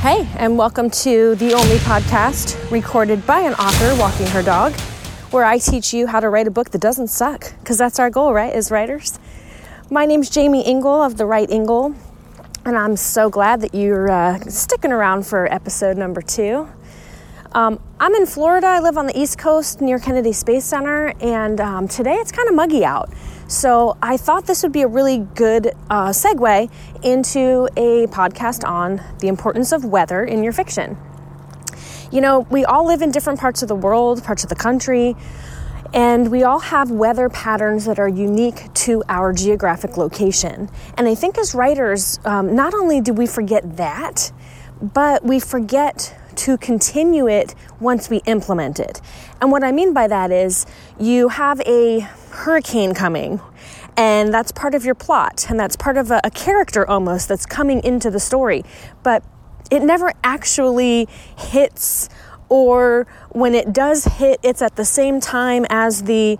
Hey, and welcome to the only podcast recorded by an author walking her dog, where I teach you how to write a book that doesn't suck, because that's our goal, right, as writers. My name's Jaimie Engle of The Write Engle, and I'm so glad that you're uh, sticking around for episode number two. Um, I'm in Florida. I live on the East Coast near Kennedy Space Center, and um, today it's kind of muggy out. So I thought this would be a really good uh, segue into a podcast on the importance of weather in your fiction. You know, we all live in different parts of the world, parts of the country, and we all have weather patterns that are unique to our geographic location. And I think as writers, um, not only do we forget that, but we forget to continue it once we implement it. And what I mean by that is you have a hurricane coming, and that's part of your plot, and that's part of a, a character almost that's coming into the story. But it never actually hits, or when it does hit, it's at the same time as the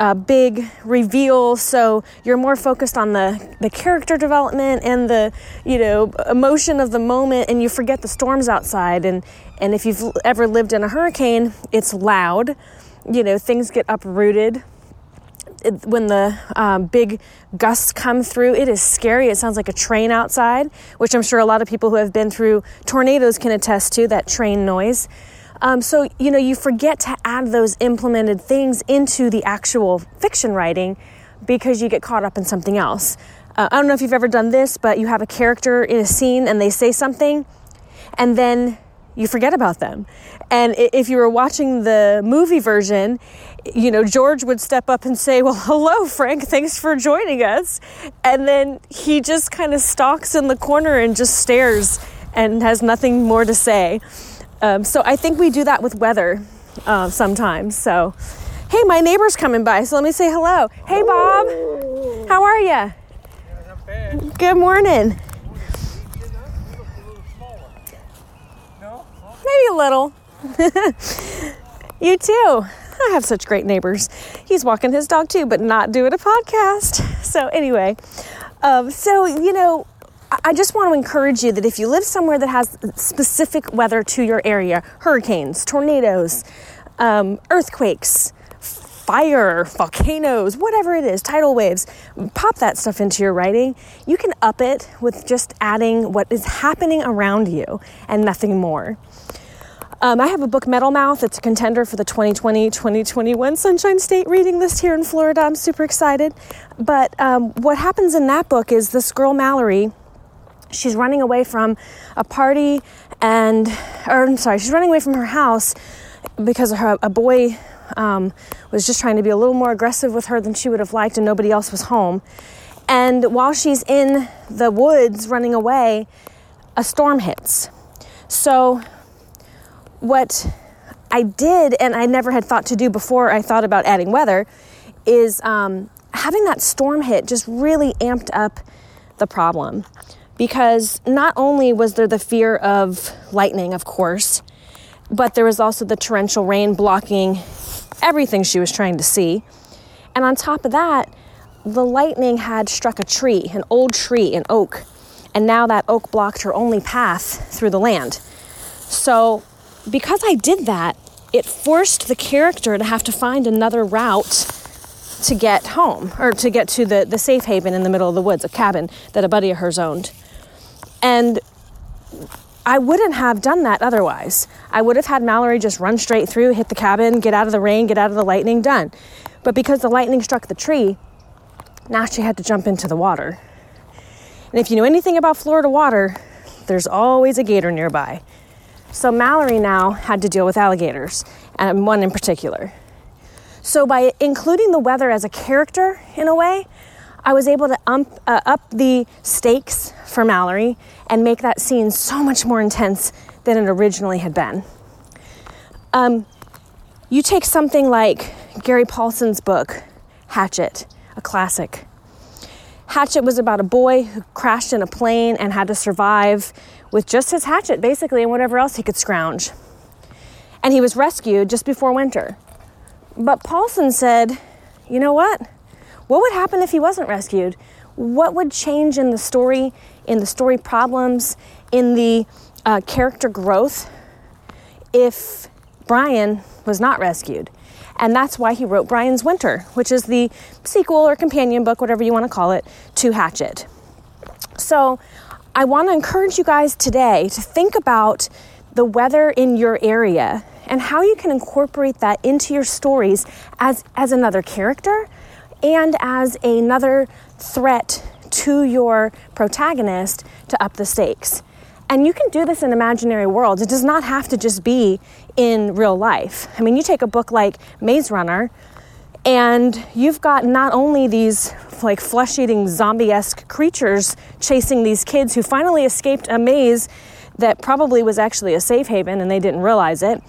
uh, big reveal. So you're more focused on the, the character development and the you know emotion of the moment, and you forget the storms outside. And and if you've ever lived in a hurricane, it's loud. You know things get uprooted. It, when the um, big gusts come through, it is scary. It sounds like a train outside, which I'm sure a lot of people who have been through tornadoes can attest to that train noise. Um, so, you know, you forget to add those implemented things into the actual fiction writing because you get caught up in something else. Uh, I don't know if you've ever done this, but you have a character in a scene and they say something, and then you forget about them. And if you were watching the movie version, you know, George would step up and say, Well, hello, Frank, thanks for joining us. And then he just kind of stalks in the corner and just stares and has nothing more to say. Um, so I think we do that with weather uh, sometimes. So, hey, my neighbor's coming by, so let me say hello. Hey, Bob, how are you? Good morning. Maybe a little. you too. I have such great neighbors. He's walking his dog too, but not doing a podcast. So, anyway, um, so, you know, I just want to encourage you that if you live somewhere that has specific weather to your area hurricanes, tornadoes, um, earthquakes, fire, volcanoes, whatever it is, tidal waves, pop that stuff into your writing. You can up it with just adding what is happening around you and nothing more. Um, I have a book, Metal Mouth. It's a contender for the 2020 2021 Sunshine State reading list here in Florida. I'm super excited. But um, what happens in that book is this girl, Mallory, she's running away from a party and or I'm sorry, she's running away from her house because her a boy um, was just trying to be a little more aggressive with her than she would have liked, and nobody else was home. And while she's in the woods running away, a storm hits. So, what I did, and I never had thought to do before I thought about adding weather, is um, having that storm hit just really amped up the problem because not only was there the fear of lightning, of course, but there was also the torrential rain blocking everything she was trying to see. And on top of that, the lightning had struck a tree, an old tree, an oak, and now that oak blocked her only path through the land. So, because I did that, it forced the character to have to find another route to get home or to get to the, the safe haven in the middle of the woods, a cabin that a buddy of hers owned. And I wouldn't have done that otherwise. I would have had Mallory just run straight through, hit the cabin, get out of the rain, get out of the lightning, done. But because the lightning struck the tree, now she had to jump into the water. And if you know anything about Florida water, there's always a gator nearby. So Mallory now had to deal with alligators, and one in particular. So by including the weather as a character in a way, I was able to ump, uh, up the stakes for Mallory and make that scene so much more intense than it originally had been. Um, you take something like Gary Paulsen's book, Hatchet, a classic. Hatchet was about a boy who crashed in a plane and had to survive with just his hatchet, basically, and whatever else he could scrounge. And he was rescued just before winter. But Paulsen said, you know what? What would happen if he wasn't rescued? what would change in the story, in the story problems, in the uh, character growth if Brian was not rescued. And that's why he wrote Brian's Winter, which is the sequel or companion book, whatever you want to call it, to Hatchet. So I want to encourage you guys today to think about the weather in your area and how you can incorporate that into your stories as, as another character and as another threat to your protagonist to up the stakes. And you can do this in imaginary worlds. It does not have to just be in real life. I mean, you take a book like Maze Runner, and you've got not only these like flesh eating zombie esque creatures chasing these kids who finally escaped a maze that probably was actually a safe haven and they didn't realize it.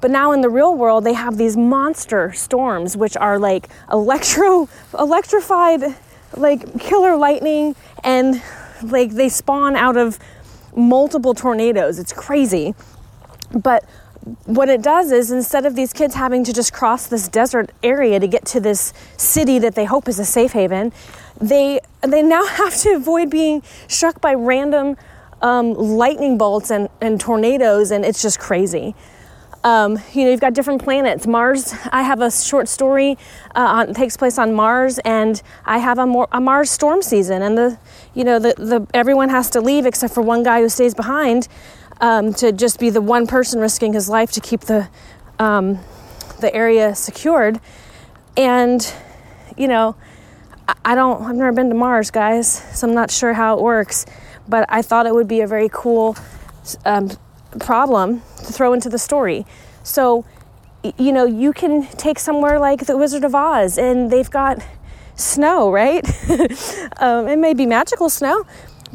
But now in the real world, they have these monster storms, which are like electro, electrified, like killer lightning, and like they spawn out of multiple tornadoes. It's crazy. But what it does is instead of these kids having to just cross this desert area to get to this city that they hope is a safe haven, they they now have to avoid being struck by random um, lightning bolts and, and tornadoes, and it's just crazy. Um, you know, you've got different planets. Mars, I have a short story uh, takes place on Mars, and I have a, more, a Mars storm season, and the, you know, the, the everyone has to leave except for one guy who stays behind um, to just be the one person risking his life to keep the um, the area secured. And you know, I don't. I've never been to Mars, guys, so I'm not sure how it works. But I thought it would be a very cool um, problem to throw into the story. So, you know, you can take somewhere like the Wizard of Oz and they've got snow, right? um, it may be magical snow,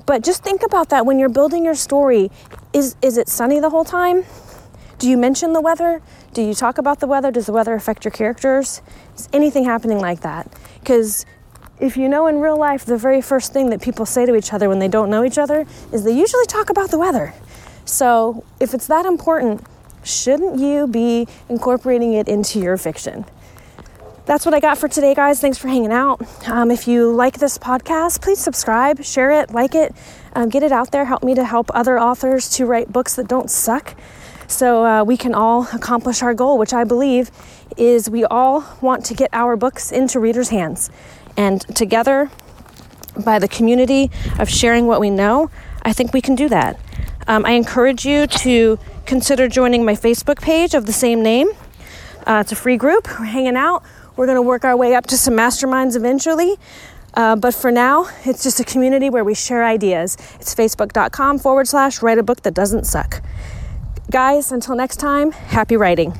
but just think about that when you're building your story. Is, is it sunny the whole time? Do you mention the weather? Do you talk about the weather? Does the weather affect your characters? Is anything happening like that? Because if you know in real life, the very first thing that people say to each other when they don't know each other is they usually talk about the weather. So, if it's that important, shouldn't you be incorporating it into your fiction? That's what I got for today, guys. Thanks for hanging out. Um, if you like this podcast, please subscribe, share it, like it, um, get it out there. Help me to help other authors to write books that don't suck so uh, we can all accomplish our goal, which I believe is we all want to get our books into readers' hands. And together, by the community of sharing what we know, I think we can do that. Um, I encourage you to consider joining my Facebook page of the same name. Uh, it's a free group. We're hanging out. We're going to work our way up to some masterminds eventually. Uh, but for now, it's just a community where we share ideas. It's facebook.com forward slash write a book that doesn't suck. Guys, until next time, happy writing.